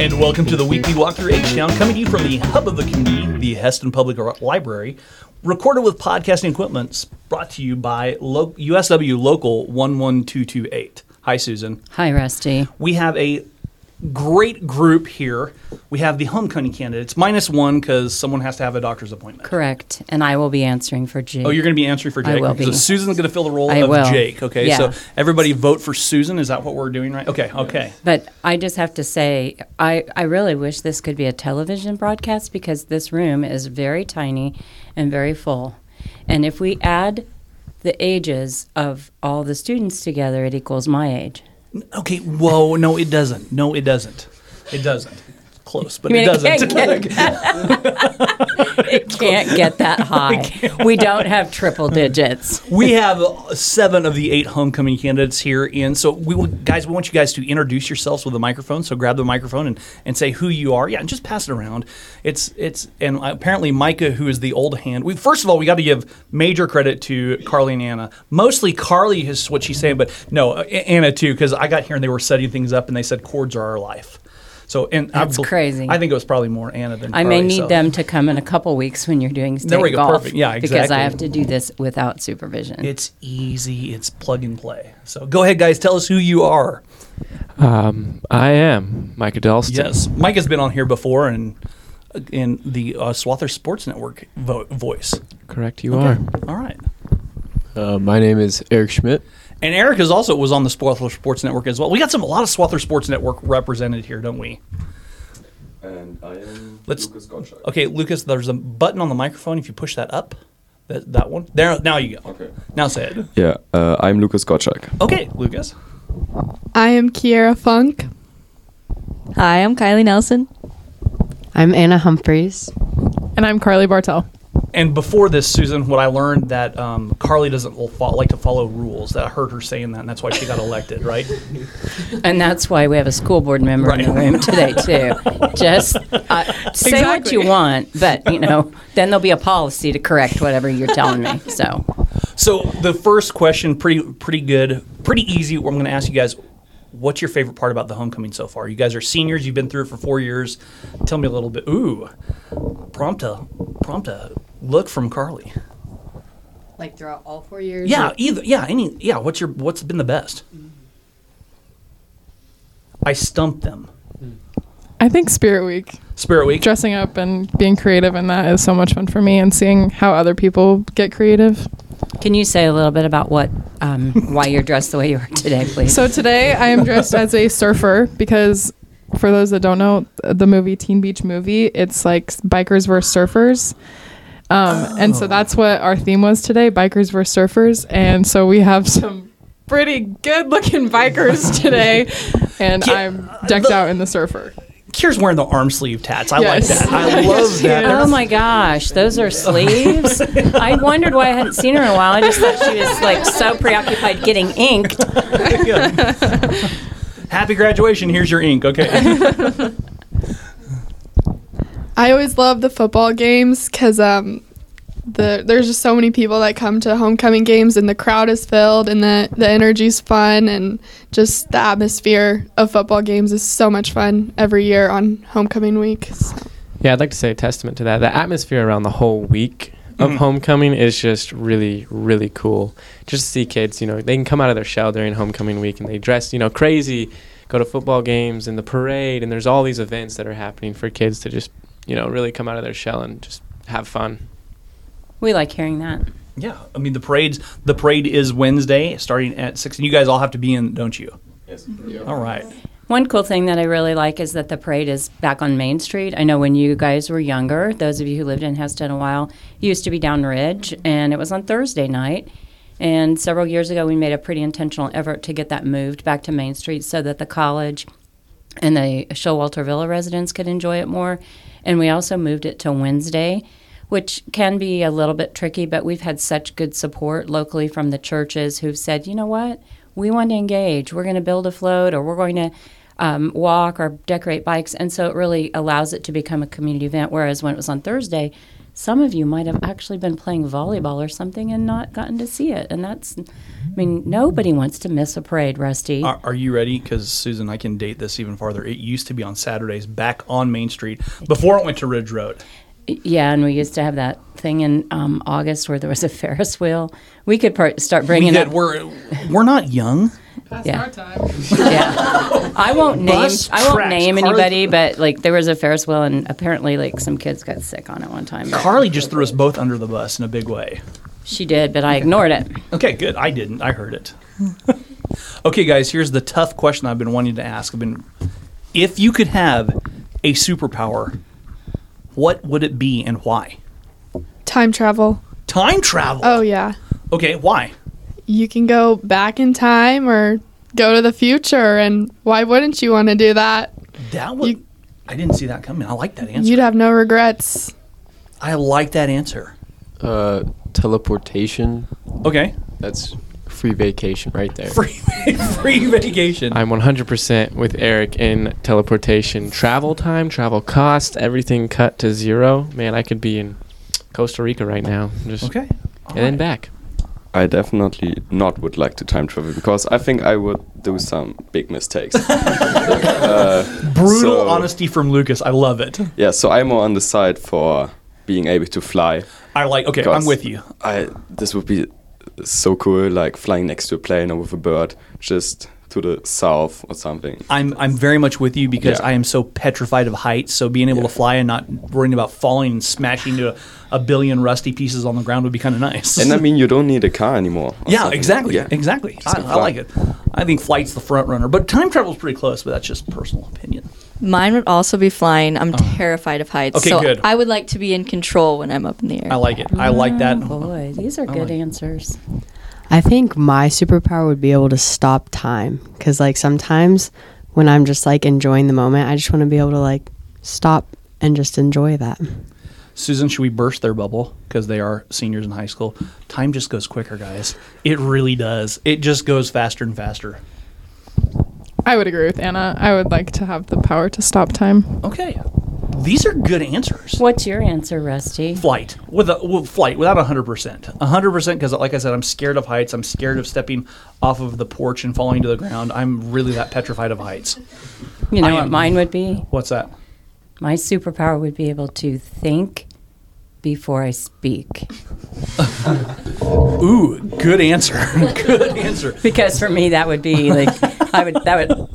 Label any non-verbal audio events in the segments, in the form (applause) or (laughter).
And welcome to the weekly walk through H Town, coming to you from the hub of the community, the Hesston Public Library, recorded with podcasting equipment, brought to you by USW Local 11228. Hi, Susan. Hi, Rusty. We have a great group here. We have the homecoming candidates, minus one because someone has to have a doctor's appointment. Correct. And I will be answering for Jake. Oh, you're going to be answering for Jake. I will be. So Susan's going to fill the role I of will. Jake. Okay, Yeah. so everybody vote for Susan. Is that what we're doing right? Okay, okay. But I just have to say, I, I really wish this could be a television broadcast because this room is very tiny and very full. And if we add the ages of all the students together, it equals my age. Okay, whoa, no, it doesn't. No, it doesn't. It doesn't. Close, but it it doesn't. can't (laughs) (laughs) It can't get that (laughs) high. We don't have triple digits. we have seven of the eight homecoming candidates here in. So we will, guys, we want you guys to introduce yourselves with a microphone. So grab the microphone and, and say who you are. Yeah, and just pass it around. It's it's and apparently Micah, who is the old hand. We first of all we got to give major credit to Carly and Anna. Mostly Carly is what she's saying, but no, Anna too, because I got here and they were setting things up and they said chords are our life. So and I That's bel- crazy. I think it was probably more Anna than I Carly, may need so. them to come in a couple weeks when you're doing state There we go, golf. perfect. Yeah, exactly. Because. I have to do this without supervision. It's easy. It's plug and play. So go ahead, guys. Tell us who you are. Um, I am Mike Dalston. Yes, Mike has been on here before, and in the uh, Swather Sports Network vo- voice. Correct, you are. All right. Uh, my name is Eric Schmidt. And Eric is also was on the Swather Sports Network as well. We got some a lot of Swather Sports Network represented here, don't we? And I am Let's- Lucas Gottschalk. Okay, Lucas. There's a button on the microphone. If you push that up, that that one. There. Now you go. Okay. Now say it. Yeah, uh, I'm Lucas Gottschalk. Okay, Lucas. I am Kiera Funk. Hi, I'm Kylie Nelson. I'm Anna Humphreys. And I'm Carly Bartel. And before this, Susan, what I learned that um, Carly doesn't fo- like to follow rules. That I heard her saying that, and that's why she got elected, right? (laughs) And that's why we have a school board member in the room today too. (laughs) Just uh, say what you want, but you know, then there'll be a policy to correct whatever you're telling me. So So the first question, pretty pretty good, pretty easy. I'm going to ask you guys, what's your favorite part about the homecoming so far? You guys are seniors. You've been through it for four years. Tell me a little bit. Ooh, prompta, prompta. Look from Carly. Like throughout all four years? Yeah, either. Yeah, any. Yeah. What's your What's been the best? I stumped them. I think Spirit Week, Spirit Week. dressing up and being creative in that is so much fun for me and seeing how other people get creative. can you say a little bit about what, um, (laughs) why you're dressed the way you are today, please? So today I am dressed as a surfer because for those that don't know, the movie Teen Beach Movie, it's like bikers versus surfers. Um, And so that's what our theme was today, bikers versus surfers. And so we have some pretty good looking bikers (laughs) today. And Yeah, I'm decked out in the surfer. Kira's wearing the arm sleeve tats. I Yes. like that. (laughs) I love that. Oh my gosh, those are (laughs) sleeves. I wondered why I hadn't seen her in a while. I just thought she was like so preoccupied getting inked. Happy graduation. Here's your ink. Okay. I always love the football games because um, the there's just so many people that come to homecoming games and the crowd is filled and the the energy's fun and just the atmosphere of football games is so much fun every year on homecoming week. So. Yeah, I'd like to say a testament to that. The atmosphere around the whole week of Mhm. homecoming is just really, really cool. Just to see kids, you know, they can come out of their shell during homecoming week and they dress, you know, crazy, go to football games and the parade, and there's all these events that are happening for kids to just, you know, really come out of their shell and just have fun. We like hearing that. Yeah, I mean the parades. The parade is Wednesday, starting at six. And you guys all have to be in, don't you? Yes. All right. One cool thing that I really like is that the parade is back on Main Street. I know when you guys were younger, those of you who lived in Hesston a while, it used to be down Ridge, and it was on Thursday night. And several years ago, we made a pretty intentional effort to get that moved back to Main Street so that the college and the Schowalter Villa residents could enjoy it more. And we also moved it to Wednesday, which can be a little bit tricky, but we've had such good support locally from the churches who've said, you know what, we want to engage. We're going to build a float or we're going to um, walk or decorate bikes. And so it really allows it to become a community event. Whereas when it was on Thursday, some of you might have actually been playing volleyball or something and not gotten to see it. And that's, I mean, nobody wants to miss a parade, Rusty. Are, are you ready? Because Susan, I can date this even farther. It used to be on Saturdays back on Main Street before it went to Ridge Road. Yeah, and we used to have that thing in um, August where there was a Ferris wheel. We could part, start We bringing did. up. We're we're not young. Past Yeah. our time. (laughs) yeah, I won't name. Bus I won't name Carly- anybody, but like there was a Ferris wheel, and apparently like some kids got sick on it one time. But Carly just threw us both under the bus in a big way. she did, but I ignored it. Okay, good. I didn't. I heard it. okay, guys, here's the tough question I've been wanting to ask. I've been if you could have a superpower, what would it be and why? Time travel. Time travel. Oh yeah. Okay, why? You can go back in time or go to the future and why wouldn't you want to do that? That would You- I didn't see that coming. I like that answer. You'd have no regrets. I like that answer. Uh, teleportation. Okay. That's free vacation right there. Free (laughs) free vacation. I'm 100% with Eric in teleportation. Travel time, travel cost, everything cut to zero. Man, I could be in Costa Rica right now. Just okay. and then back. I definitely not would like to time travel because I think I would do some big mistakes. (laughs) uh, Brutal so- honesty from Lucas. I love it. Yeah, so I'm more on the side for being able to fly. I like okay, I'm with you. I this would be so cool, like flying next to a plane or with a bird, just to the south or something. I'm I'm very much with you because Yeah. I am so petrified of heights. So being able to fly and not worrying about falling and smashing into a, a billion rusty pieces on the ground would be kind of nice. And I (laughs) mean, you don't need a car anymore. yeah, something. exactly, Yeah. exactly. I, I like it. I think flight's the front runner, but time travel's pretty close. But that's just personal opinion. Mine would also be flying. I'm oh. terrified of heights. Okay, so good. I would like to be in control when I'm up in the air. I like it. I like that. Oh, boy, these are I good like- answers. I think my superpower would be able to stop time because, like, sometimes when I'm just like enjoying the moment, I just want to be able to like stop and just enjoy that. Susan, should we burst their bubble because they are seniors in high school? Time just goes quicker, guys. It really does. It just goes faster and faster. I would agree with Anna. I would like to have the power to stop time. Okay, these are good answers. What's your answer, Rusty? Flight with a well, flight without hundred percent, hundred percent because, like I said, I'm scared of heights. I'm scared of stepping off of the porch and falling to the ground. I'm really that petrified of heights. You know what mine would be? What's that? My superpower would be able to think before I speak. Ooh, good answer. (laughs) good answer. (laughs) Because for me, that would be like, I would, that would,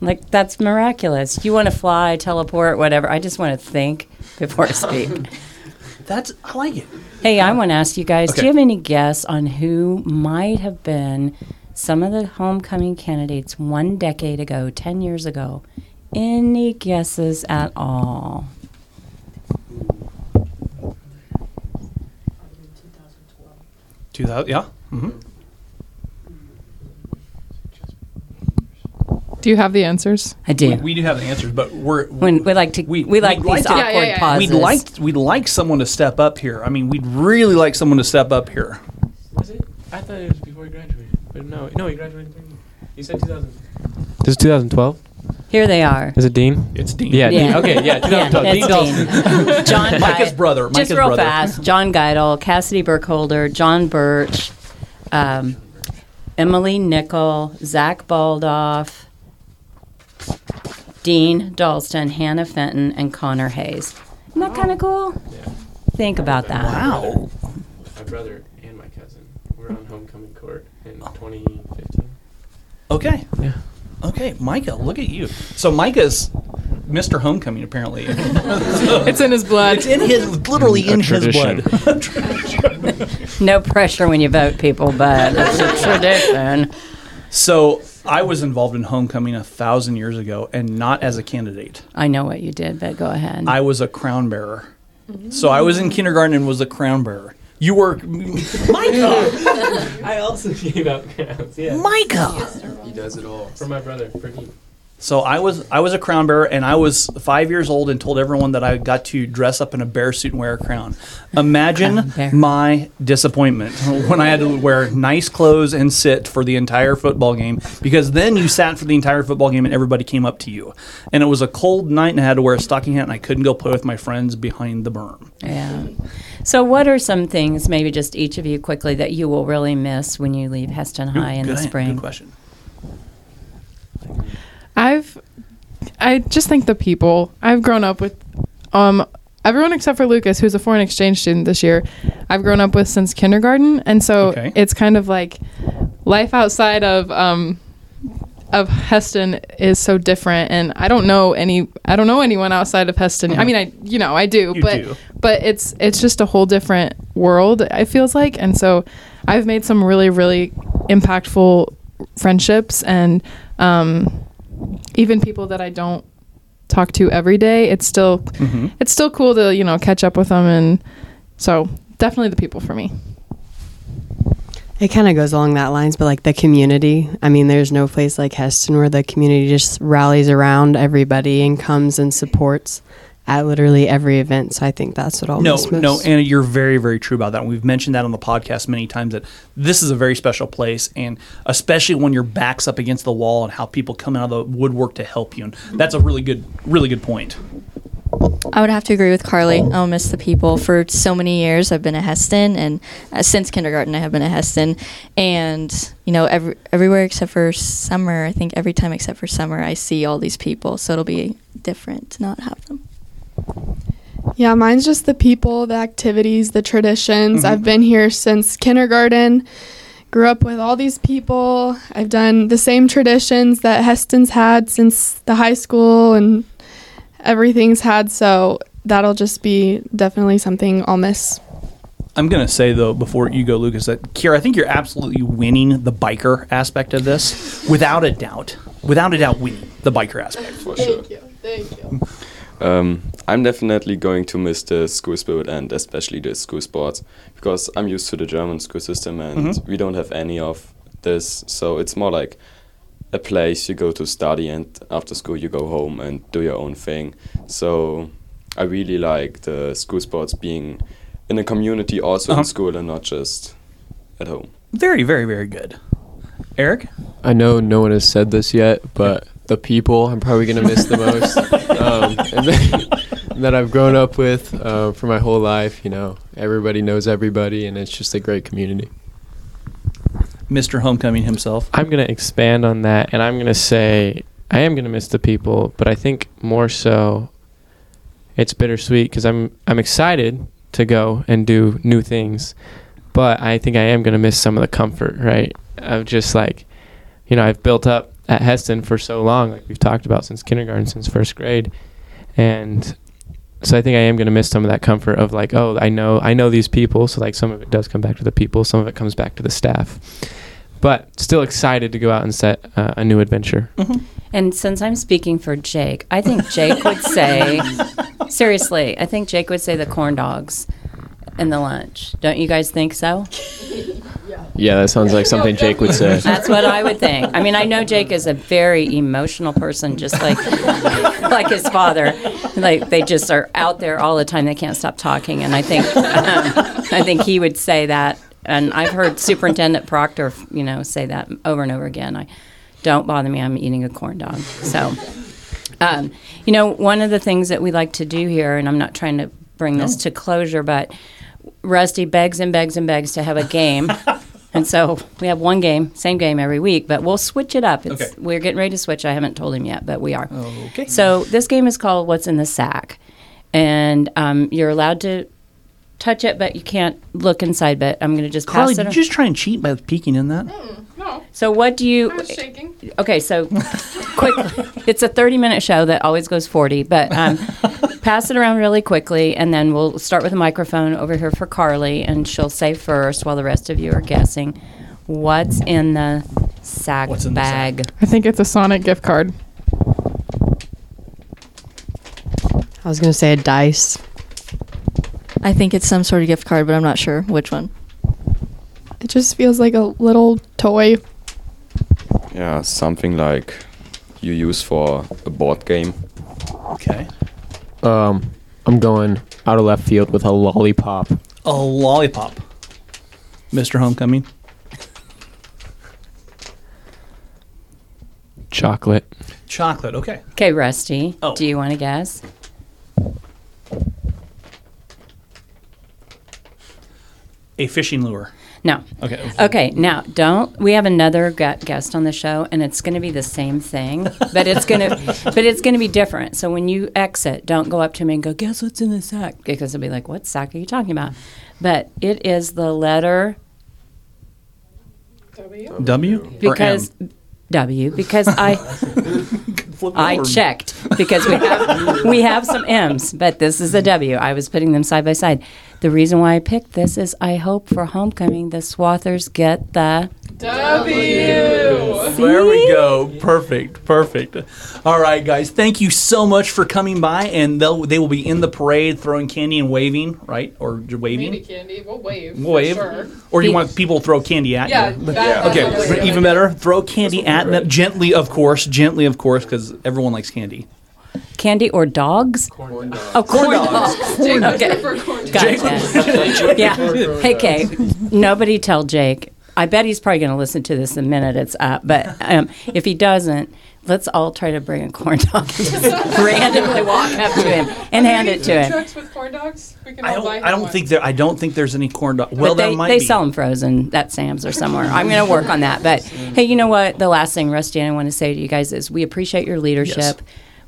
like, that's miraculous. You want to fly, teleport, whatever. I just want to think before I speak. (laughs) That's I like it. Hey, I want to ask you guys do you have any guess on who might have been some of the homecoming candidates one decade ago, 10 years ago? Any guesses at all? Two thousand. Yeah. hmm Do you have the answers? I do. We, we do have the ansers, but we're when we like to, we- we, like these like to- awkward Yeah, yeah, yeah. pauses. We'd like we'd like someone to step up here. I mean, we'd really like someone to step up here. Was it? I thought it was before he graduated. But no, no, he graduated. in- You said 2000. This is 2012. Here they are. Is it Dean? It's Dean. Yeah. Yeah. Dean. Okay. Yeah. 2012. Yeah, Dean Dawson. Dean. (laughs) (laughs) John Micah's Guy- brother. Just real brother. fast. John Geidel, Cassidy Burkholder, John Birch, um, Emily Nickel, Zach Baldoff, Dean Dalston, Hannah Fenton, and Connor Hayes. Isn't that kind of cool? Think about that. Wow. My brother and my cousin were on homecoming court in 2015. Okay. Yeah. Okay, Micah, look at you. So Micah's Mr. Homecoming apparently. (laughs) It's in his blood. it's in his literally A in his tradition. (laughs) blood. No pressure when you vote, people, but it's a (laughs) tradition. So I was involved in homecoming a thousand years ago, and not as a candidate. I know what you did, but go ahead. I was a crown bearer. So I was in kindergarten and was a crown bearer. You were Micah. (laughs) I also gave out crowns. Yeah. Micah. He does it all. For my brother, for Dean. So I was I was a crown bearer, and I was five years old, and told everyone that I got to dress up in a bear suit and wear a crown. Imagine bear. my disappointment (laughs) when I had to wear nice clothes and sit for the entire football game, because then you sat for the entire football game, and everybody came up to you, and it was a cold night, and I had to wear a stocking hat, and I couldn't go play with my friends behind the berm. Yeah. So, what are some things, maybe just each of you quickly, that you will really miss when you leave Hesston High in good, the spring? Good question. I've I just think the people I've grown up with um everyone except for Lucas who's a foreign exchange student this year I've grown up with since kindergarten and so Okay. it's kind of like life outside of um of Hesston is so different and I don't know any I don't know anyone outside of Hesston. I mean I you know I do You but do. but it's it's just a whole different world it feels like and so I've made some really really impactful friendships and um even people that I don't talk to every day, it's still Mm-hmm. it's still cool to you know catch up with them, and so definitely the people for me. It kind of goes along that lines, but like the community. I mean, there's no place like Hesston where the community just rallies around everybody and comes and supports at literally every event. So I think that's what I'll no, miss most. no, Anna, you're very, very true about that. We've mentioned that on the podcast many times that this is a very special place, and especially when your back's up against the wall and how people come out of the woodwork to help you. And that's a really good, really good point. I would have to agree with Carly. I'll miss the people. For so many years, I've been at Hesston, and uh, since kindergarten, I have been at Hesston. And you know, every, everywhere except for summer, I think every time except for summer, I see all these people. So it'll be different to not have them. Yeah, mine's just the people, the activities, the traditions. Mhm. I've been here since kindergarten. Grew up with all these people. I've done the same traditions that Hesston's had since the high school and everything's had. So that'll just be definitely something I'll miss. I'm going to say, though, before you go, Lucas, that Kira, I think you're absolutely winning the biker aspect of this without a doubt. Without a doubt, winning the biker aspect. For sure. you. Thank you. Um, I'm definitely going to miss the school spirit and especially the school sports because I'm used to the German school system and Mhm. we don't have any of this. So it's more like a place you go to study and after school you go home and do your own thing. So I really like the school sports being in a community also Uh-huh. in school and not just at home. Very, very, very good. Eric? I know no one has said this yet, but the people I'm probably gonna miss the most, (laughs) um, and then, (laughs) that I've grown up with uh, for my whole life. You know, everybody knows everybody, and it's just a great community. Mr. Homecoming himself. I'm going to expand on that and I'm going to say I am going to miss the people, but I think more so it's bittersweet because I'm I'm excited to go and do new things, but I think I am going to miss some of the comfort, right? Of just like, you know, I've built up at Hesston for so long, like we've talked about since kindergarten, since first grade, and so I think I am going to miss some of that comfort of like, oh, I know I know these people, so like some of it does come back to the people, some of it comes back to the staff. But still excited to go out and set uh, a new adventure. And since I'm speaking for Jake, I think Jake would say, (laughs) seriously, I think Jake would say the corn dogs and the lunch. Don't you guys think so? (laughs) Yeah, that sounds like something Jake would say. (laughs) That's what I would think. I mean, I know Jake is a very emotional person, just like (laughs) like his father. Like they just are out there all the time. They can't stop talking, and I think um, I think he would say that. And I've heard Superintendent Proctor, you know, say that over and over again. I don't bother me. I'm eating a corn dog. So, um, you know, one of the things that we like to do here, and I'm not trying to bring this to closure, but Rusty begs and begs and begs to have a game. (laughs) And so we have one game, same game every week, but we'll switch it up. It's, Okay. We're getting ready to switch. I haven't told him yet, but we are. Okay. So this game is called What's in the Sack. And um, you're allowed to touch it, but you can't look inside. But I'm going to just Carly, pass it. did you just try and cheat by peeking in that? No, so what do you? I was shaking. Okay, so (laughs) quickly, it's a 30 minute show that always goes 40, but um, (laughs) pass it around really quickly, and then we'll start with a microphone over here for Carly, and she'll say first while the rest of you are guessing what's in the sack What's in the sack? bag. I think it's a Sonic gift card. I was gonna say a dice. I think it's some sort of gift card, but I'm not sure which one. It just feels like a little toy. Yeah, something like you use for a board game. Okay. Um, I'm going out of left field with a lollipop. A lollipop. Mr. Homecoming. Chocolate. Chocolate. Okay. Okay, Rusty. Oh. Do you want to guess? A fishing lure. No. Okay. Okay, now don't. We have another gu- guest on the show, and it's going to be the same thing, but it's going (laughs) to, but it's going to be different. So when you exit, don't go up to me and go, "Guess what's in the sack?" Because they'll be like, "What sack are you talking about?" But it is the letter W. W? because M? W because I (laughs) Flip I over. checked because we have we have some M's, but this is a W. I was putting them side by side. The reason why I picked this is I hope for homecoming the Swathers get the There we go. Perfect. Perfect. All right, guys. Thank you so much for coming by, and they'll they will be in the parade throwing candy and waving, right? Or j- waving. candy. We'll wave. We'll wave. Or you want people to throw candy at Yeah, you? that- Okay, that's even better. Throw candy at them gently, of course. Gently, of course, because everyone likes candy. candy or dogs? Corn dog. Oh, corn, dogs. (laughs) okay. Gotcha. yeah. Hey, Kay, nobody tell Jake. I bet he's probably going to listen to this the minute it's up. But um, if he doesn't, let's all try to bring a corn dog and just (laughs) randomly walk up to him and hand it to him. Trucks with corn dogs. We can I all don't. buy I don't one. think there. I don't think there's any corn dog. Well, but they, there might they be. sell them frozen at Sam's or somewhere. I'm going to work on that. But hey, you know what? The last thing, Rusty, and I want to say to you guys is we appreciate your leadership. Yes.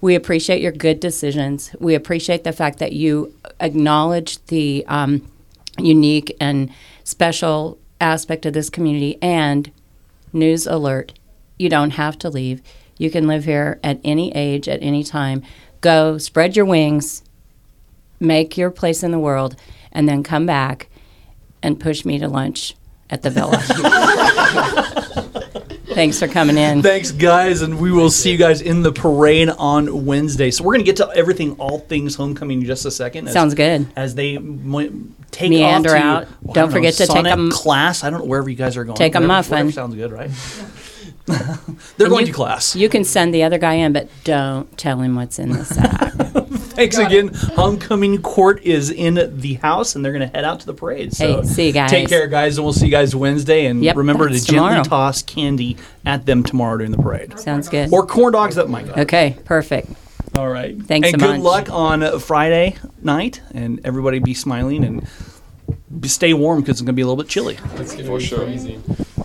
We appreciate your good decisions. We appreciate the fact that you acknowledge the um, unique and special aspect of this community. And news alert: you don't have to leave. You can live here at any age, at any time. Go, spread your wings, make your place in the world, and then come back and push me to lunch at the villa. (laughs) Thanks for coming in. Thanks, guys, and we will see you guys in the parade on Wednesday. So we're gonna get to everything, all things homecoming, in just a second. as- Sounds good. As they m- take Meander off to, out. well, Don't know, forget to take a m- class. I don't know wherever you guys are going. Take a Whatever- muffin. sounds good, right? (laughs) They're And going you- to class. You can send the other guy in, but don't tell him what's in the sack. (laughs) (laughs) Thanks again. Homecoming court is in the house, and they're going to head out to the parade. So Hey, see you guys. Take care, guys, and we'll see you guys Wednesday. And Yep, remember to that's gently tomorrow. toss candy at them tomorrow during the parade, Sounds good. or corn dogs that might. Okay, perfect. All right. Thanks and a good bunch. luck on uh, Friday night, and everybody be smiling and stay warm because it's going to be a little bit chilly. For sure.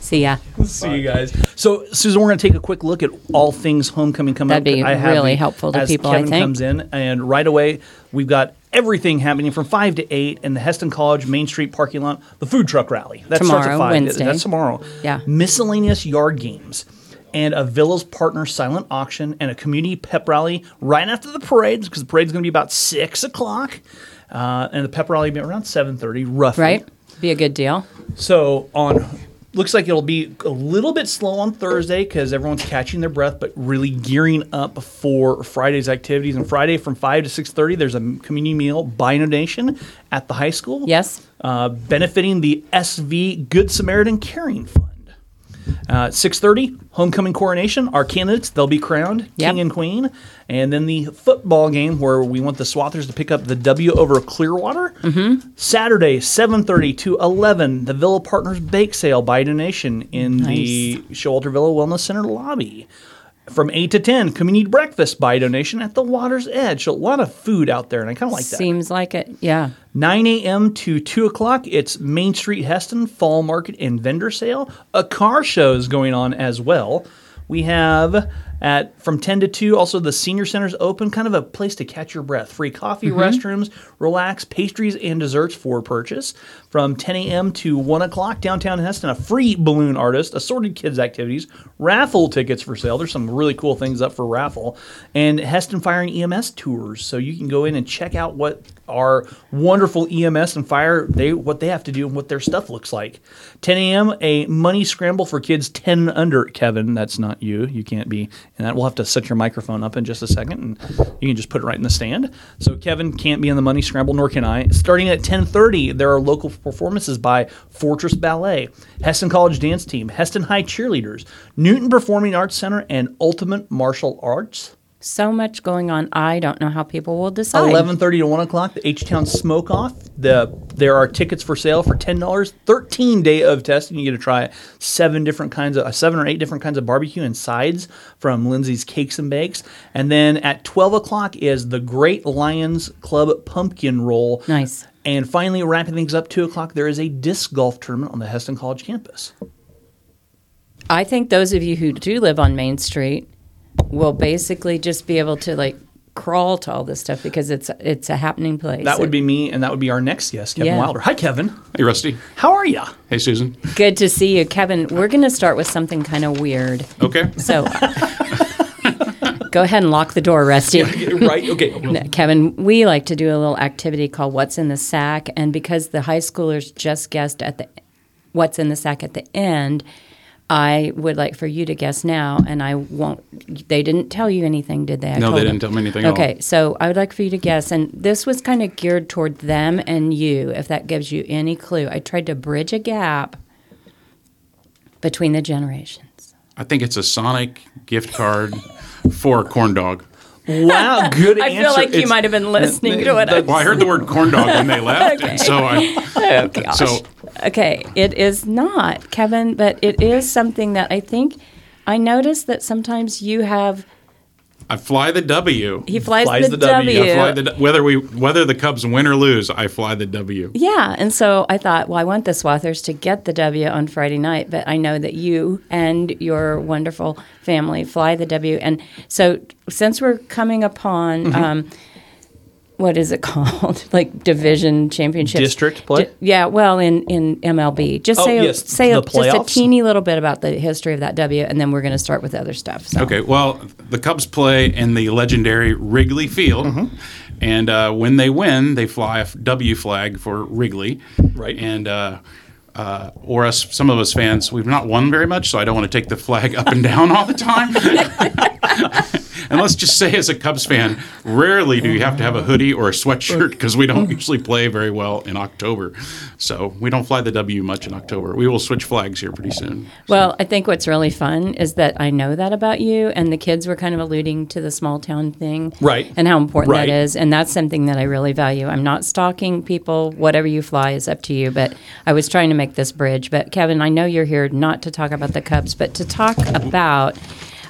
See ya. See you guys. So, Susan, we're going to take a quick look at all things homecoming coming up. That'd up. be I have really the- helpful to as people, I Kevin think. comes in, and right away we've got everything happening from five to eight in the Hesston College Main Street parking lot. The food truck rally that starts at Tomorrow, five. Wednesday. That's tomorrow. Yeah. Miscellaneous yard games. And a Villas Partner silent auction and a community pep rally right after the parades because the parade's going to be about six o'clock, uh, and the pep rally will be around seven thirty, roughly. Right? Be a good deal. So on looks like it'll be a little bit slow on Thursday because everyone's catching their breath, but really gearing up for Friday's activities. And Friday from five to six thirty, there's a community meal by donation at the high school. Yes. uh, benefiting the SV Good Samaritan Caring Fund. Uh, 6.30, homecoming coronation. Our candidates, they'll be crowned Yep. king and queen. And then the football game where we want the Swathers to pick up the W over Clearwater. Mm-hmm. Saturday, 7.30 to 11, the Villa Partners Bake Sale by donation in the Schowalter Villa Wellness Center lobby. From 8 to 10, community breakfast by donation at the Water's Edge. So a lot of food out there, and I kind of like that. Seems like it. Yeah. 9 a.m. to 2 o'clock, it's Main Street Hesston Fall Market and Vendor Sale. A car show is going on as well. We have at from 10 to 2 also the senior center's open kind of a place to catch your breath free coffee mm-hmm. restrooms relax pastries and desserts for purchase from 10 a.m to 1 o'clock downtown hesston a free balloon artist assorted kids activities raffle tickets for sale there's some really cool things up for raffle and hesston fire and ems tours so you can go in and check out what our wonderful EMS and fire, they what they have to do and what their stuff looks like. 10 a.m. a money scramble for kids 10 under. Kevin, that's not you. You can't be And that. We'll have to set your microphone up in just a second, and you can just put it right in the stand. So Kevin can't be in the money scramble, nor can I. Starting at 10:30, there are local performances by Fortress Ballet, Hesston College Dance Team, Hesston High Cheerleaders, Newton Performing Arts Center, and Ultimate Martial Arts. So much going on. I don't know how people will decide. Eleven thirty to one o'clock, the H Town Smoke Off. The there are tickets for sale for ten dollars. Thirteen day of testing. You get to try seven different kinds of uh, seven or eight different kinds of barbecue and sides from Lindsay's Cakes and Bakes. And then at twelve o'clock is the Great Lions Club Pumpkin Roll. Nice. And finally, wrapping things up, two o'clock, there is a disc golf tournament on the Hesston College campus. I think those of you who do live on Main Street will basically just be able to like crawl to all this stuff because it's it's a happening place. That would be me, and that would be our next guest, Kevin Yeah. Wilder. Hi, Kevin. Hey, Rusty. How are you? Hey, Susan. good to see you, Kevin. We're going to start with something kind of weird. Okay. So go ahead and lock the door, Rusty. right? Okay. (laughs) No, Kevin, we like to do a little activity called What's in the Sack. And because the high schoolers just guessed at the What's in the Sack at the end, I would like for you to guess now. And I won't, they didn't tell you anything, did they? I No, they them. didn't tell me anything. Okay, so I would like for you to guess. And this was kind of geared toward them and you, if that gives you any clue. I tried to bridge a gap between the generations. I think it's a Sonic gift card for a corn dog. Wow, (laughs) good I answer. feel like you might have been listening to it. I Well, I heard the word corn dog when they left, and (laughs) so I. Oh, gosh. So Okay, it is not, Kevin, but it is something that I think I noticed that sometimes you have. I fly the W. He flies, Flies the, the W. W. I fly the whether we whether the Cubs win or lose, I fly the W. yeah, and so I thought, well, I want the Swathers to get the W on Friday night, but I know that you and your wonderful family fly the W, and so since we're coming upon. Mm-hmm. Um, what is it (laughs) called? like division championships. District play? Di- yeah, well, in, in MLB. Just Oh, say yes, say a, just a teeny little bit about the history of that W, and then we're going to start with the other stuff. So. Okay, well, the Cubs play in the legendary Wrigley Field. And uh, when they win, they fly a W flag for Wrigley. Right. And uh, uh, or us, some of us fans, we've not won very much, so I don't want to take the flag up and down all the time. (laughs) and let's just say, as a Cubs fan, rarely do you have to have a hoodie or a sweatshirt because we don't usually play very well in October. So we don't fly the W much in October. We will switch flags here pretty soon. Well, I think what's really fun is that I know that about you, and the kids were kind of alluding to the small town thing, Right. And how important Right. that is, and that's something that I really value. I'm not stalking people. Whatever you fly is up to you. But I was trying to make this bridge. But Kevin, I know you're here not to talk about the Cubs, but to talk about.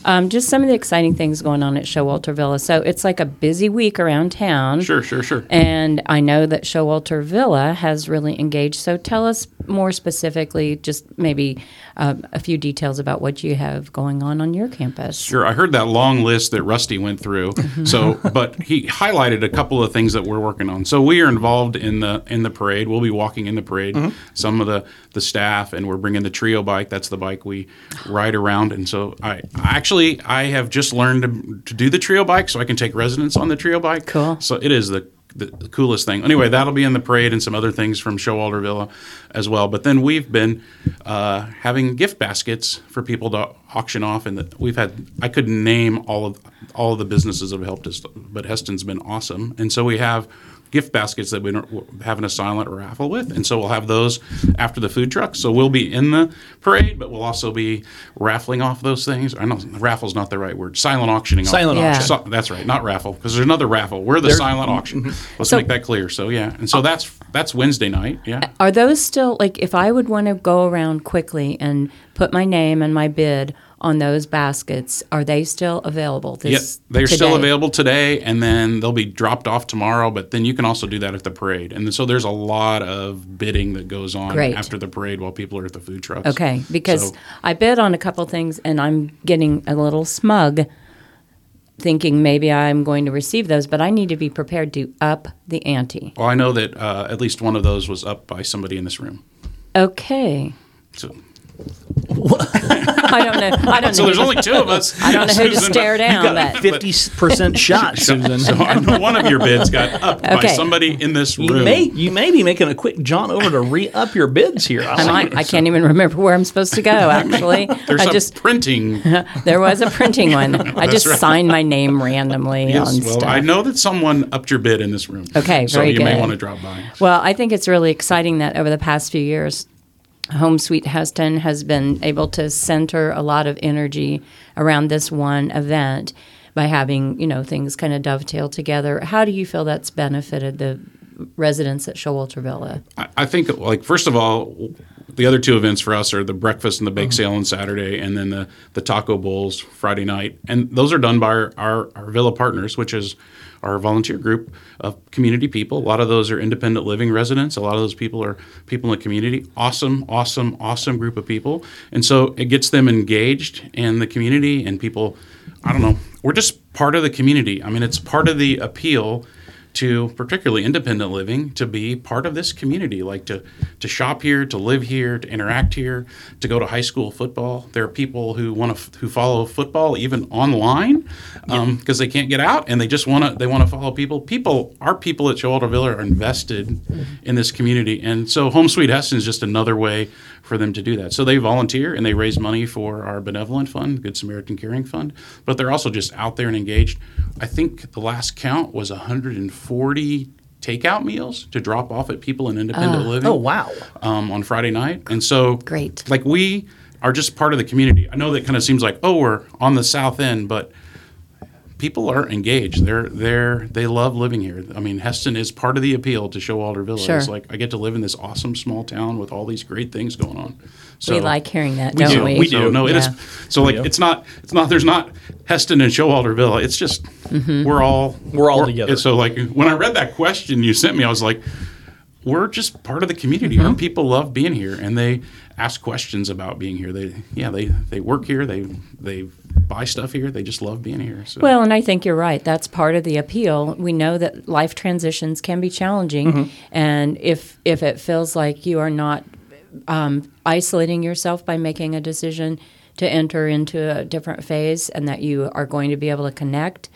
Um, just some of the exciting things going on at Schowalter Villa. So it's like a busy week around town. Sure, sure, sure. And I know that Schowalter Villa has really engaged. So tell us more specifically, just maybe um, a few details about what you have going on on your campus. Sure, I heard that long list that Rusty went through. So, but he highlighted a couple of things that we're working on. So we are involved in the in the parade. We'll be walking in the parade. Some of the the staff, and we're bringing the trio bike. That's the bike we ride around. And so I actually I have just learned to, to do the trio bike, so I can take residence on the trio bike. Cool. So it is the the, coolest thing. Anyway, that'll be in the parade and some other things from Schowalter Villa as well. But then we've been uh, having gift baskets for people to auction off, and the, we've had I couldn't name all of all of the businesses that have helped us, but Hesston's been awesome, and so we have gift baskets that we're having a silent raffle with, and so we'll have those after the food truck. So we'll be in the parade, but we'll also be raffling off those things. I know raffle's not the right word. Silent auctioning. Silent Yeah. auction. So- that's right, not raffle, because there's another raffle. We're the There- silent auction. Mm-hmm. Let's So- make that clear. So yeah, and so that's that's Wednesday night. Yeah. Are those still, like, if I would want to go around quickly and put my name and my bid on those baskets, are they still available? Yep, This, they're still available today, and then they'll be dropped off tomorrow. But then you can also do that at the parade, and so there's a lot of bidding that goes on Great. after the parade while people are at the food trucks. Okay, because So- I bid on a couple things and I'm getting a little smug thinking maybe I'm going to receive those, but I need to be prepared to up the ante. Well, I know that uh, at least one of those was up by somebody in this room. Okay. So I don't know. I don't So know. there's only two of us. I don't know who to Susan, stare but- down, got but a fifty percent (laughs) shot, Susan. So I know one of your bids got upped by somebody in this room. You may you may be making a quick jaunt over to re up your bids here. I might. I can't even remember where I'm supposed to go. (laughs) Actually, There's I some just printing. (laughs) there was a printing one. I just right. signed my name randomly on Yes, well, stuff. I know that someone upped your bid in this room. Okay, so very you may want to drop by. Well, I think it's really exciting that over the past few years, Home Sweet Hesston has been able to center a lot of energy around this one event by having, you know, things kind of dovetail together. How do you feel that's benefited the residents at Schowalter Villa? I, I think, like, first of all, the other two events for us are the breakfast and the bake mm-hmm. sale on Saturday, and then the, the taco bowls Friday night. And those are done by our, our, our Villa partners, which is our volunteer group of community people. A lot of those are independent living residents. A lot of those people are people in the community. Awesome, awesome, awesome group of people. And so it gets them engaged in the community, and people, I don't know, we're just part of the community. I mean, it's part of the appeal to particularly independent living to be part of this community like to to shop here to live here to interact here to go to high school football. There are people who want to who follow football even online because um, they can't get out and they just want to they want to follow people. People our people at Schowalter Villa are invested mm-hmm. in this community. And so home sweet hesston is just another way for them to do that so they volunteer and they raise money for our benevolent fund good samaritan caring fund but they're also just out there and engaged i think the last count was 140 takeout meals to drop off at people in independent living Oh wow. um, on Friday night. And so, Great. Like we are just part of the community. I know that kind of seems like, oh, we're on the south end, but people are engaged. They're they're they love living here. I mean, Hesston is part of the appeal to Schowalter Villa. Sure. It's like I get to live in this awesome small town with all these great things going on. So we like hearing that, we don't do. we? We do. No, it is. Yeah. So like, it's not. It's not. There's not Hesston and Schowalter Villa. It's just Mm-hmm. we're all We're all together. So like, when I read that question you sent me, I was like, we're just part of the community. Mm-hmm. Our people love being here, and they ask questions about being here. They yeah, they they work here. They they buy stuff here. They just love being here. So. Well, and I think you're right. That's part of the appeal. We know that life transitions can be challenging, Mm-hmm. and if if it feels like you are not um, isolating yourself by making a decision to enter into a different phase, and that you are going to be able to connect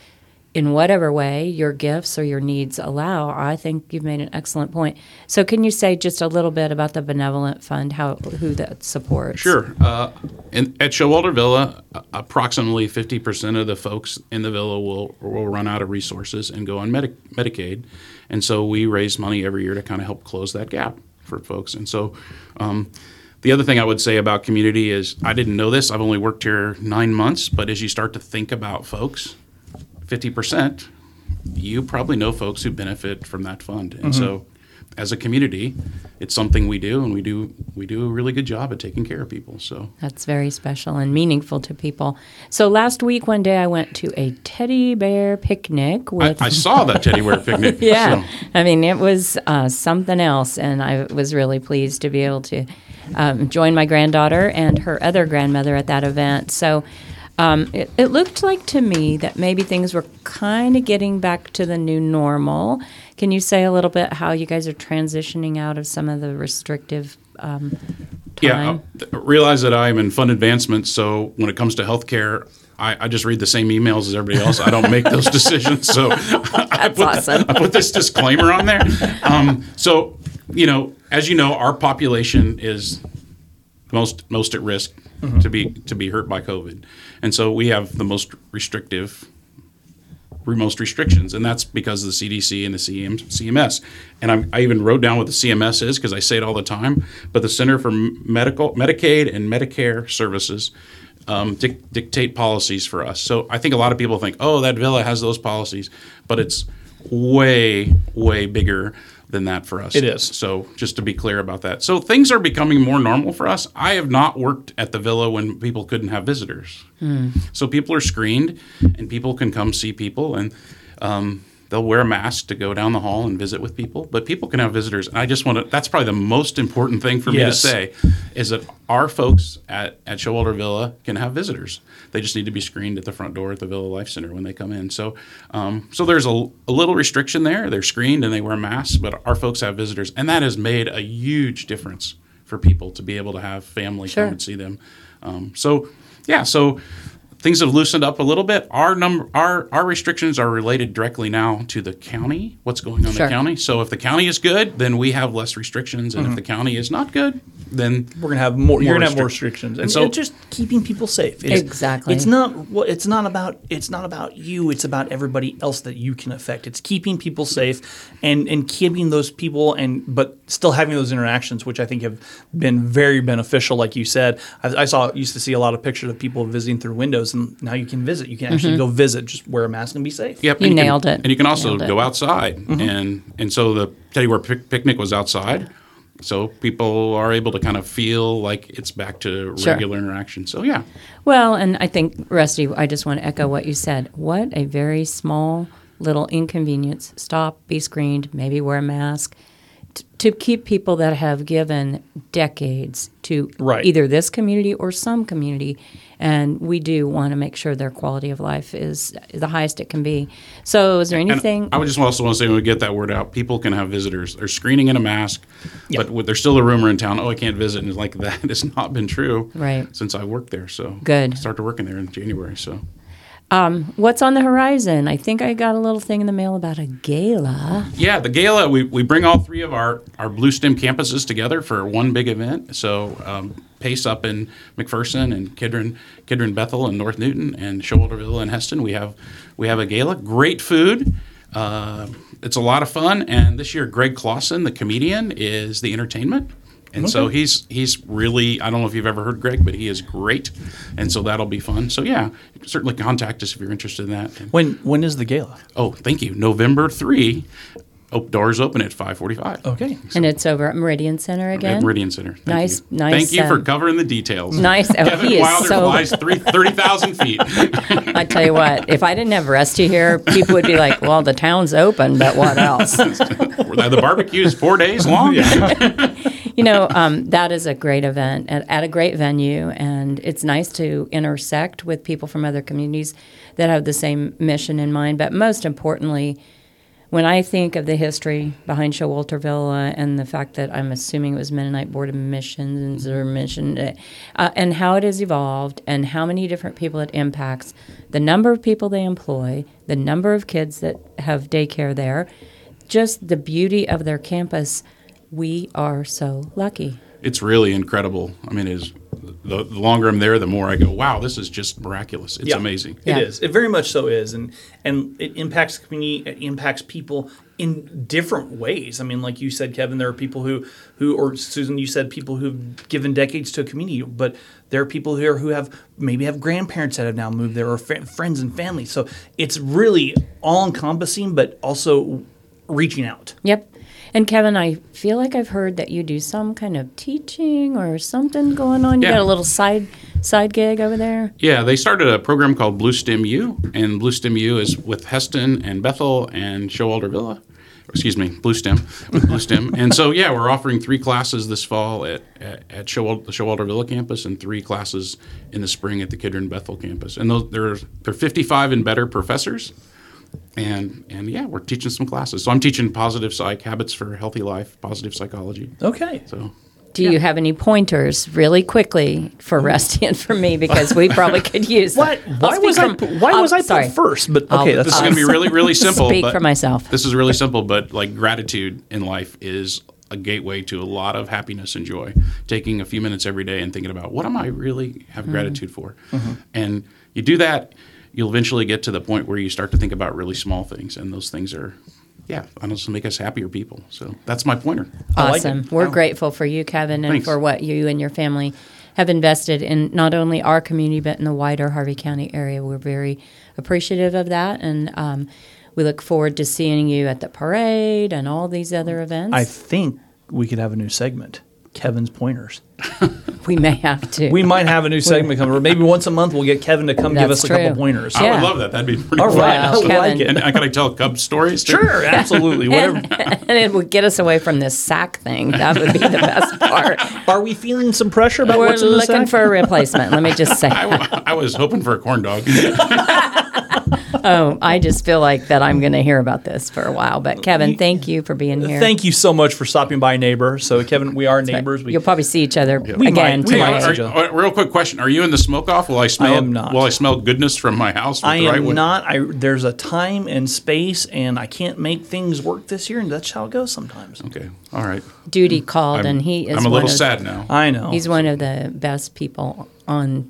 in whatever way your gifts or your needs allow, I think you've made an excellent point. So, can you say just a little bit about the benevolent fund, how who that supports? Sure. Uh, in, at Schowalter Villa, approximately 50% of the folks in the villa will, will run out of resources and go on Medi- Medicaid. And so we raise money every year to kind of help close that gap for folks. And so um, the other thing I would say about community is I didn't know this. I've only worked here nine months, but as you start to think about folks, 50%, you probably know folks who benefit from that fund. And so as a community, it's something we do and we do we do a really good job at taking care of people. So That's very special and meaningful to people. So last week, one day, I went to a teddy bear picnic I. I saw that teddy bear picnic. (laughs) yeah, So, I mean, it was uh, something else, and I was really pleased to be able to um, join my granddaughter and her other grandmother at that event. So. Um, it, it looked like to me that maybe things were kind of getting back to the new normal. Can you say a little bit how you guys are transitioning out of some of the restrictive um, yeah, time? I realize that I'm in fund advancement. So when it comes to healthcare, I, I just read the same emails as everybody else. I don't make those (laughs) decisions. So (laughs) I, put, awesome. I put this disclaimer on there. Um, so you know, as you know, our population is most most at risk to be to be hurt by COVID, and so we have the most restrictive most restrictions, and that's because of the CDC and the CM, CMS. And I, I even wrote down what the CMS is because I say it all the time. But the Center for Medical Medicaid and Medicare Services um, dic- dictate policies for us. So I think a lot of people think, oh, that villa has those policies, but it's way way bigger than that for us. It is. So just to be clear about that. So things are becoming more normal for us. I have not worked at the villa when people couldn't have visitors. So people are screened, and people can come see people, and um, they'll wear a mask to go down the hall and visit with people. But people can have visitors, and I just want to. That's probably the most important thing for me to say is that our folks at at Schowalter Villa can have visitors. They just need to be screened at the front door at the Villa Life Center when they come in. So, um, so there's a, a little restriction there. They're screened and they wear masks, but our folks have visitors, and that has made a huge difference for people to be able to have family Sure. come and see them. Um, so yeah, so things have loosened up a little bit. Our number, our our restrictions are related directly now to the county. What's going on Sure. in the county? So if the county is good, then we have less restrictions, and if mm-hmm. the county is not good, then we're gonna have more. you're More gonna have more restrictions, and, and so- it's just keeping people safe. It's, Exactly. It's not. well, It's not about. It's not about you. It's about everybody else that you can affect. It's keeping people safe, and and keeping those people, and but still having those interactions, which I think have been very beneficial. Like you said, I, I saw used to see a lot of pictures of people visiting through windows, and now you can visit. You can actually mm-hmm. go visit. Just wear a mask and be safe. Yep, You and can- nailed it. And you can also Nailed it. go outside, mm-hmm. and and so the Teddy Bear pic- picnic was outside, so people are able to kind of feel like it's back to Sure. regular interaction. So yeah, Well, and I think, Rusty, I just want to echo what you said. What a very small little inconvenience. Stop, be screened, maybe wear a mask. T- to keep people that have given decades to Right. either this community or some community, and we do want to make sure their quality of life is the highest it can be. So, is there And anything? I would just also want to say when we get that word out, people can have visitors. They're screening in a mask, but there's still a rumor in town. Oh, I can't visit, and like (laughs) that has not been true Right. since I worked there. So Good. I started working there in January. So um, what's on the horizon? I think I got a little thing in the mail about a gala. Yeah, the gala we, we bring all three of our, our Bluestem campuses together for one big event. So um, Pace up in McPherson and Kidron, Kidron Bethel and North Newton and Schowalter Villa and Hesston. We have we have a gala. Great food. Uh, it's a lot of fun. And this year, Greg Clausen, the comedian, is the entertainment. And so he's he's really I don't know if you've ever heard Greg, but he is great, and so that'll be fun. So yeah, certainly contact us if you're interested in that. When when is the gala? Oh, thank you. November three. Oh, doors open at five forty-five. Okay. And it's over at Meridian Center again. At Meridian Center. Thank Nice- you. nice, Thank you for um, covering the details. Nice. Oh, Kevin he is Wilder so- flies three, 30,000 feet. (laughs) I tell you what, if I didn't have Rusty here, people would be like, "Well, the town's open, but what else?" (laughs) the barbecue is four days long. (laughs) you know, um, that is a great event at, at a great venue, and it's nice to intersect with people from other communities that have the same mission in mind. But most importantly, when I think of the history behind Schowalter Villa and the fact that I'm assuming it was Mennonite Board of Missions or mission, uh, and how it has evolved and how many different people it impacts, the number of people they employ, the number of kids that have daycare there, just the beauty of their campus, we are so lucky. It's really incredible. I mean, it is, the, the longer I'm there, the more I go, wow, this is just miraculous. It's Yeah. amazing. Yeah. It is. It very much so is, and and it impacts the community. It impacts people in different ways. I mean, like you said, Kevin, there are people who who, or Susan, you said people who've given decades to a community, but there are people here who have maybe have grandparents that have now moved there, or fr- friends and family. So it's really all encompassing, but also reaching out. Yep. And Kevin, I feel like I've heard that you do some kind of teaching or something going on. You Yeah. got a little side side gig over there. Yeah, they started a program called Bluestem U, and Bluestem U is with Hesston and Bethel and Schowalter Villa. Excuse me, Bluestem with Bluestem. (laughs) And so, yeah, we're offering three classes this fall at at, at Showal- the Schowalter Villa campus and three classes in the spring at the Kidron Bethel campus. And those there they're 55 and better professors. And and yeah, we're teaching some classes. So I'm teaching positive psych habits for a healthy life, positive psychology. Okay. So Do you have any pointers, really quickly, for Rusty (laughs) and for me because we probably could use Why, that. Why speak was I from- put- why I'll- was I sorry. put first? But I'll- okay, that's this is going to be really, (laughs) really simple. Speak but for myself. This is really simple, but like gratitude in life is a gateway to a lot of happiness and joy. Taking a few minutes every day and thinking about what am I really have Mm-hmm. gratitude for, and you do that, you'll eventually get to the point where you start to think about really small things, and those things are, yeah, honestly make us happier people. So that's my pointer. I like Awesome. We're Wow. grateful for you, Kevin, and Thanks. for what you and your family have invested in not only our community but in the wider Harvey County area. We're very appreciative of that, and um, we look forward to seeing you at the parade and all these other events. I think we could have a new segment. Kevin's pointers. (laughs) (laughs) we may have to. We might have a new segment coming. Or maybe once a month we'll get Kevin to come give That's us a couple true. pointers. I Yeah. would love that. That'd be pretty All fun. right, Wow, I like Kevin. it. And I, could I tell Cub stories? too? Sure, absolutely. Whatever. (laughs) and it would get us away from this sack thing. That would be the best part. (laughs) Are we feeling some pressure about We're what's in the looking sack? for a replacement. Let me just say. I was hoping for a corn dog. Oh, I just feel like that I'm going to hear about this for a while. But Kevin, thank you for being here. Thank you so much for stopping by, neighbor. So, Kevin, we are Right. neighbors. We, You'll probably see each other We again might. We might. tomorrow. Joe. are- are- real quick question: Are you in the smoke off? Will I smell? I am not. Will I smell goodness from my house? with I the right am way? not. I there's a time and space, and I can't make things work this year, and that's how it goes sometimes. Okay, all right. Duty called, I'm, and he is. I'm a one little of- sad now. I know. He's one of the best people on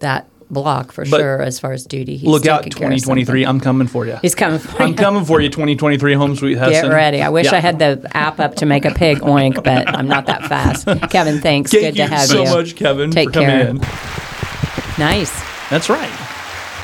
that block for But sure, as far as duty. He's Look out, taking care of 2023. I'm coming for you. He's coming for I'm you. coming for you, 2023 Home Sweet Get ready. I wish Yeah. I had the app up to make a pig oink, but I'm not that fast. (laughs) Kevin, thanks. Thank Good to have so you. So much, Kevin, Take for coming care. in. Nice. That's right.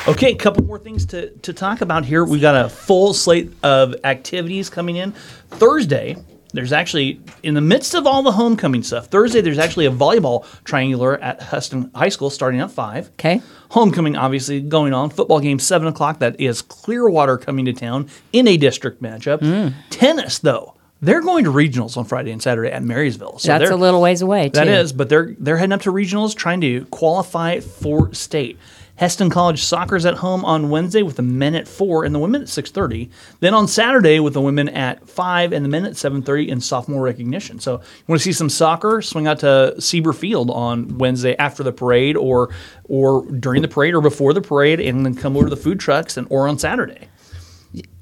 Okay, a couple more things to, to talk about here. We've got a full slate of activities coming in. Thursday, there's actually, in the midst of all the homecoming stuff, Thursday, there's actually a volleyball triangular at Hesston High School starting at 5. Okay. Homecoming, obviously, going on. Football game, 7 o'clock. That is Clearwater coming to town in a district matchup. Mm. Tennis, though, they're going to regionals on Friday and Saturday at Marysville. So That's a little ways away, too. that is, but they're they're heading up to regionals, trying to qualify for state. Hesston College soccer's at home on Wednesday with the men at four and the women at six thirty. Then on Saturday with the women at five and the men at seven thirty in sophomore recognition. So you want to see some soccer? Swing out to Seaver Field on Wednesday after the parade, or or during the parade, or before the parade, and then come over to the food trucks and or on Saturday.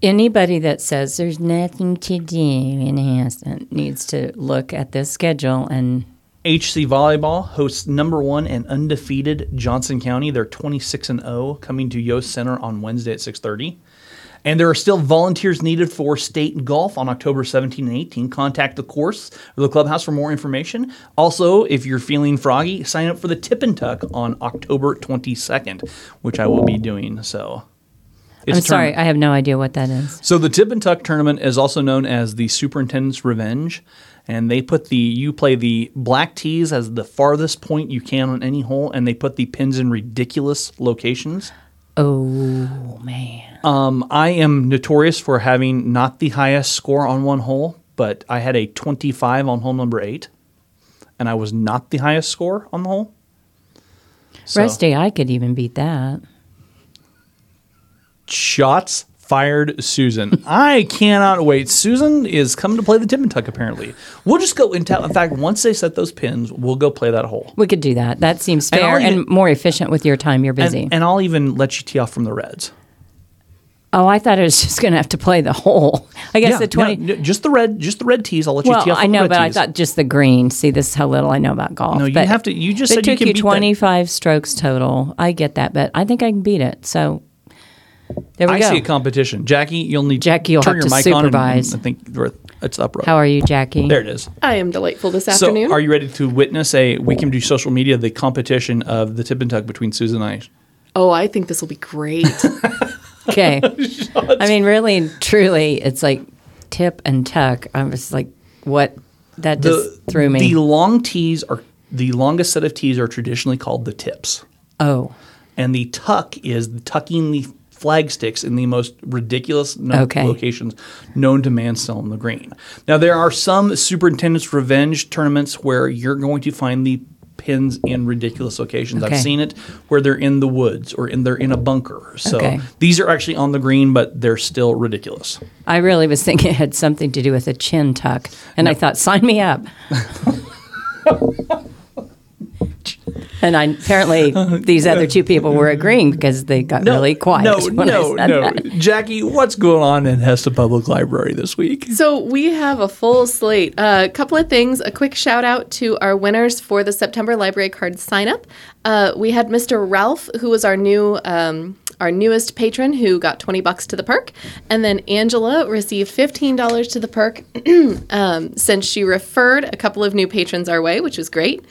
Anybody that says there's nothing to do in Hampton needs to look at this schedule and HC Volleyball hosts number one and undefeated Johnson County. They're 26 and 0 coming to Yost Center on Wednesday at 6:30. And there are still volunteers needed for state golf on October 17 and 18. Contact the course or the clubhouse for more information. Also, if you're feeling froggy, sign up for the Tip and Tuck on October 22nd, which I will be doing. So, it's I'm sorry. I have no idea what that is. So the Tip and Tuck tournament is also known as the Superintendent's Revenge, and they put the you play the black tees as the farthest point you can on any hole, and they put the pins in ridiculous locations. Oh man. Um, I am notorious for having not the highest score on one hole, but I had a 25 on hole number eight, and I was not the highest score on the hole. So, Rusty, I could even beat that. shots fired, Susan. (laughs) I cannot wait. Susan is coming to play the Tip and Tuck. Apparently, we'll just go. In, ta- in fact, once they set those pins, we'll go play that hole. We could do that. That seems fair and, even- more efficient with your time. You're busy. And, and I'll even let you tee off from the reds. oh, I thought I was (laughs) just going to have to play the hole. I guess Yeah, the 20. yeah, just the red, just the red tees. I'll let you well, tee off. I from the know, red but I thought just the green. See, this is how little I know about golf. No, you But have to- you just it said you took can you beat that. 25 strokes total. I get that, but I think I can beat it. So there we I go. see a competition. Jackie, you'll need Jackie, you'll turn have your to mic supervise. on. And, and I think it's up. How are you, Jackie? There it is. I am delightful this So, afternoon. are you ready to witness a? We can do social media the competition of the tip and tuck between Susan and I. oh, I think this will be great. (laughs) Okay. (laughs) I mean, really and truly, it's like tip and tuck. I was like, what? That just threw me. The long tees are the longest set of tees are traditionally called the tips, oh, and the tuck is the tucking the flag sticks in the most ridiculous no- Okay. locations known to man still on the green. Now there are some superintendent's revenge tournaments where you're going to find the pins in ridiculous locations. Okay. I've seen it where they're in the woods or in they're in a bunker. So Okay. these are actually on the green, but they're still ridiculous. I really was thinking it had something to do with a chin tuck, and I thought, sign me up. (laughs) and I apparently (laughs) these other two people were agreeing because they got really quiet. No, (laughs) when I no, said no. that. Jackie, what's going on in Hesston Public Library this week? So we have a full slate. A couple of things. A quick shout out to our winners for the September library card sign up. Uh, we had Mr. Ralph, who was our new um, our newest patron, who got twenty bucks to the perk, and then Angela received fifteen dollars to the perk (clears throat) um, since she referred a couple of new patrons our way, which was great.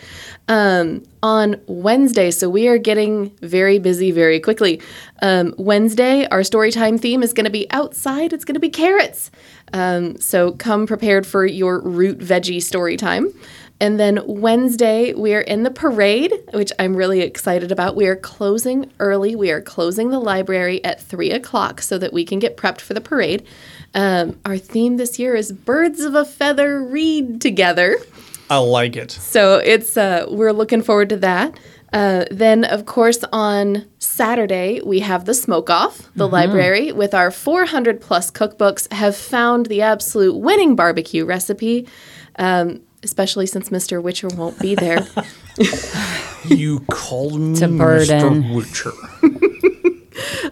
Um, on Wednesday, so we are getting very busy very quickly. Um, Wednesday, our story time theme is going to be outside. It's going to be carrots. Um, so come prepared for your root veggie story time. And then Wednesday, we are in the parade, which I'm really excited about. We are closing early. We are closing the library at three o'clock so that we can get prepped for the parade. Um, our theme this year is Birds of a Feather Read Together. I like it. So it's uh, we're looking forward to that. Uh, then, of course, on Saturday, we have the Smoke Off. The library, with our 400 plus cookbooks, have found the absolute winning barbecue recipe, um, especially since Mr. Witcher won't be there. (laughs) You called (laughs) me. Mr. Witcher. (laughs)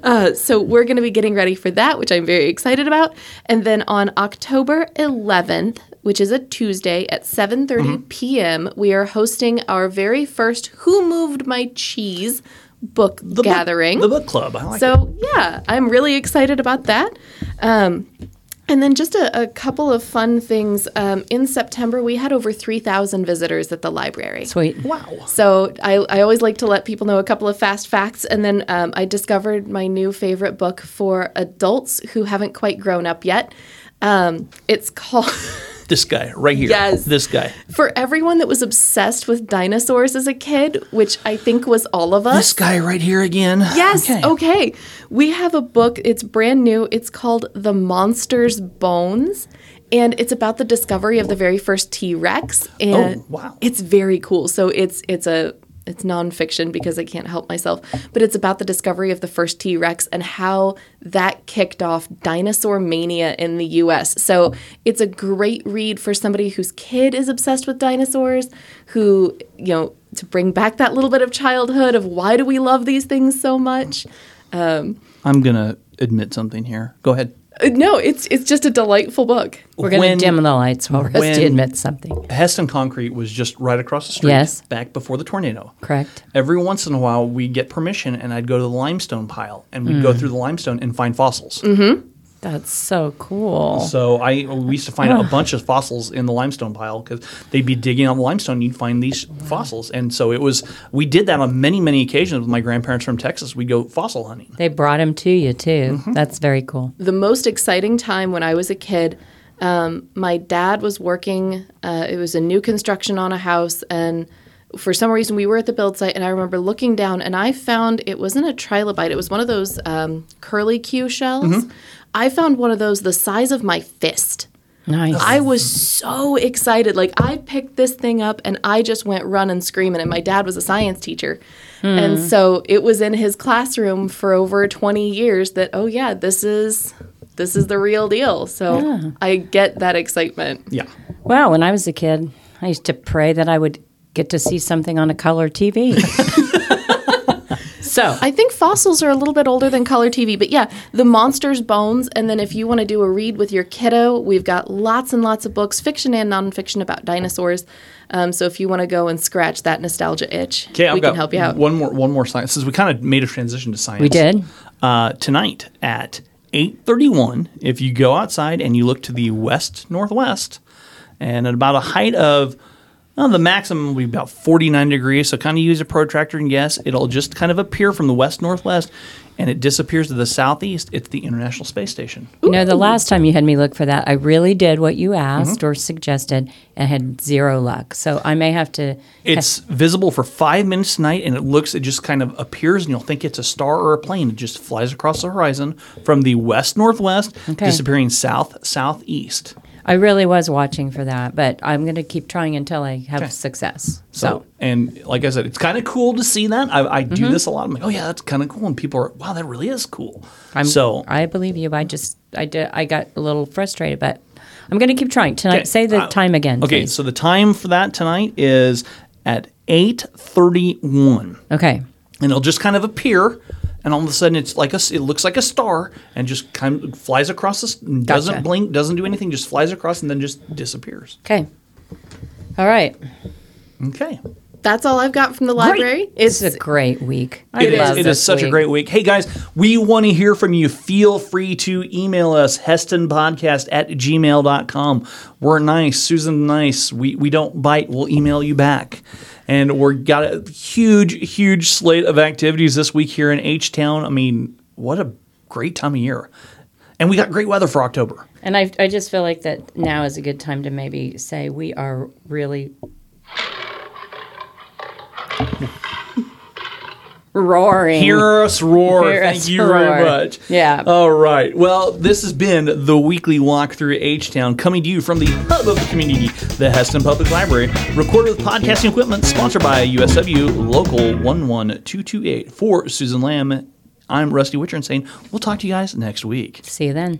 Uh, so we're going to be getting ready for that, which I'm very excited about. And then on October 11th, which is a Tuesday at 7:30 p.m., we are hosting our very first "Who Moved My Cheese" book The book- gathering. the book club. I like it. so yeah, I'm really excited about that. Um, and then just a, a couple of fun things. Um, in September, we had over 3,000 visitors at the library. Sweet. Wow. So I, I always like to let people know a couple of fast facts. And then um, I discovered my new favorite book for adults who haven't quite grown up yet. Um, it's called (laughs) This guy right here. Yes. This guy. For Everyone That Was Obsessed with Dinosaurs as a Kid, which I think was all of us. This guy right here again. Yes. Okay. Okay. We have a book. It's brand new. It's called The Monster's Bones. And it's about the discovery of the very first T Rex. And Oh, wow. It's very cool. So it's it's a it's nonfiction because I can't help myself. But it's about the discovery of the first T Rex and how that kicked off dinosaur mania in the US. So it's a great read for somebody whose kid is obsessed with dinosaurs, who, you know, to bring back that little bit of childhood of why do we love these things so much. Um, I'm gonna admit something here. Go ahead. Uh, No, it's it's just a delightful book. We're going to dim the lights while Rusty admits something. Hesston Concrete was just right across the street. Yes. Back before the tornado. Correct. Every once in a while, we get permission, and I'd go to the limestone pile, and we'd Mm. go through the limestone and find fossils. That's so cool. So I we used to find a bunch of fossils in the limestone pile because they'd be digging on the limestone. You'd find these fossils, and so it was. We did that on many many occasions with my grandparents from Texas. We'd go fossil hunting. They brought him to you too. Mm-hmm. That's very cool. the most exciting time when I was a kid. Um, my dad was working. Uh, it was a new construction on a house, and for some reason we were at the build site. And I remember looking down, and I found it wasn't a trilobite. It was one of those um, curly Q shells. I found one of those the size of my fist. Nice. I was so excited. Like I picked this thing up and I just went running screaming. And my dad was a science teacher. Hmm. And so it was in his classroom for over 20 years that, oh yeah, this is this is the real deal. So I get that excitement. Yeah. Wow, when I was a kid, I used to pray that I would get to see something on a color TV. (laughs) (laughs) so, I think fossils are a little bit older than color TV, but yeah, the monster's bones. And then if you want to do a read with your kiddo, we've got lots and lots of books, fiction and nonfiction, about dinosaurs. Um, so if you want to go and scratch that nostalgia itch, Okay, I've we got can help you out. one more one more science. Since we kind of made a transition to science, We did. uh, tonight at eight thirty one. If you go outside and you look to the west northwest, and at about a height of well, the maximum will be about 49 degrees. So kind of use a protractor and guess. It'll just kind of appear from the west northwest and it disappears to the southeast. It's the International Space Station. you know, the last time you had me look for that, I really did what you asked Mm-hmm. or suggested and had zero luck. So I may have to. It's visible for five minutes tonight, and it looks, it just kind of appears, and you'll think it's a star or a plane. It just flies across the horizon from the west northwest, Okay. disappearing south southeast. I really was watching for that, but I'm going to keep trying until I have Okay. success. So, So, and like I said, it's kind of cool to see that. I, I Mm-hmm. do this a lot. I'm like, oh yeah, that's kind of cool, and people are, wow, that really is cool. I'm, so I believe you. I just I did I got a little frustrated, but I'm going to keep trying tonight. Okay, Say the uh, time again. okay, please. so the time for that tonight is at eight thirty-one. okay. and it'll just kind of appear and all of a sudden it's like a it looks like a star and just kind of flies across this doesn't Gotcha. blink doesn't do anything just flies across and then just disappears Okay. All right. okay That's all I've got from the library. It's a great week. I It is. love It this is such a great week. Hey guys, we want to hear from you. Feel free to email us, hesstonpodcast at gmail.com. We're nice. Susan's nice. We, we don't bite. We'll email you back. And we're got a huge, huge slate of activities this week here in H Town. I mean, what a great time of year. And we got great weather for October. And I, I just feel like that now is a good time to maybe say we are really. Roaring. Hear us roar. Hear Thank us you very much. Yeah. All right. Well, this has been the weekly walk through H Town, coming to you from the hub of the community, the Hesston Public Library. Recorded with podcasting equipment, sponsored by USW Local 11228. For Susan Lamb, I'm Rusty Witcher and saying we'll talk to you guys next week. See you then.